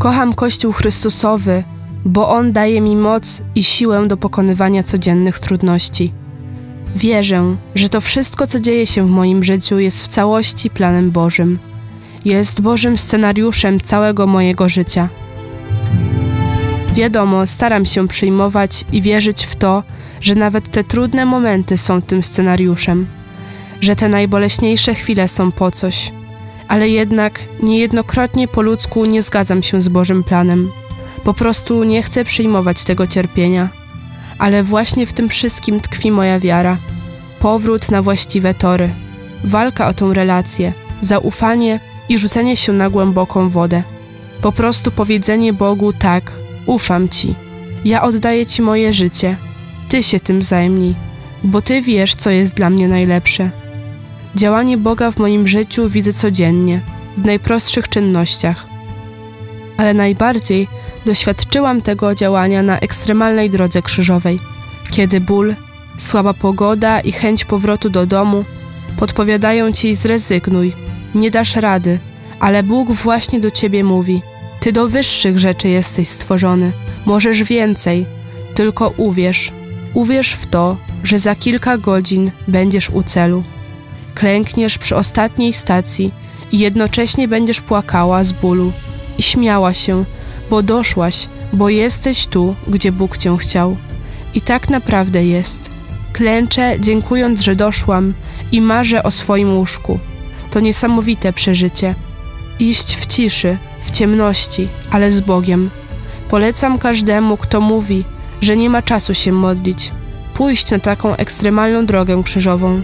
Kocham Kościół Chrystusowy, bo On daje mi moc i siłę do pokonywania codziennych trudności. Wierzę, że to wszystko, co dzieje się w moim życiu, jest w całości planem Bożym. Jest Bożym scenariuszem całego mojego życia. Wiadomo, staram się przyjmować i wierzyć w to, że nawet te trudne momenty są tym scenariuszem, że te najboleśniejsze chwile są po coś, ale jednak niejednokrotnie po ludzku nie zgadzam się z Bożym planem. Po prostu nie chcę przyjmować tego cierpienia. Ale właśnie w tym wszystkim tkwi moja wiara. Powrót na właściwe tory, walka o tą relację, zaufanie i rzucenie się na głęboką wodę. Po prostu powiedzenie Bogu tak, ufam Ci. Ja oddaję Ci moje życie. Ty się tym zajmij, bo Ty wiesz, co jest dla mnie najlepsze. Działanie Boga w moim życiu widzę codziennie, w najprostszych czynnościach. Ale najbardziej doświadczyłam tego działania na ekstremalnej drodze krzyżowej, kiedy ból, słaba pogoda i chęć powrotu do domu podpowiadają ci zrezygnuj, nie dasz rady, ale Bóg właśnie do ciebie mówi: Ty do wyższych rzeczy jesteś stworzony, możesz więcej, tylko uwierz, uwierz w to, że za kilka godzin będziesz u celu. Klękniesz przy ostatniej stacji i jednocześnie będziesz płakała z bólu i śmiała się, bo doszłaś, bo jesteś tu, gdzie Bóg cię chciał. I tak naprawdę jest. Klęczę, dziękując, że doszłam i marzę o swoim łóżku. To niesamowite przeżycie. Iść w ciszy, w ciemności, ale z Bogiem. Polecam każdemu, kto mówi, że nie ma czasu się modlić, pójść na taką ekstremalną drogę krzyżową.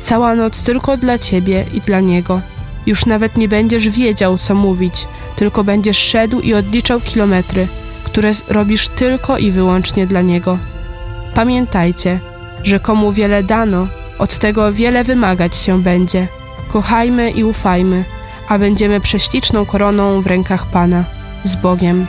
Cała noc tylko dla ciebie i dla Niego. Już nawet nie będziesz wiedział, co mówić, tylko będziesz szedł i odliczał kilometry, które robisz tylko i wyłącznie dla Niego. Pamiętajcie, że komu wiele dano, od tego wiele wymagać się będzie. Kochajmy i ufajmy, a będziemy prześliczną koroną w rękach Pana. Z Bogiem.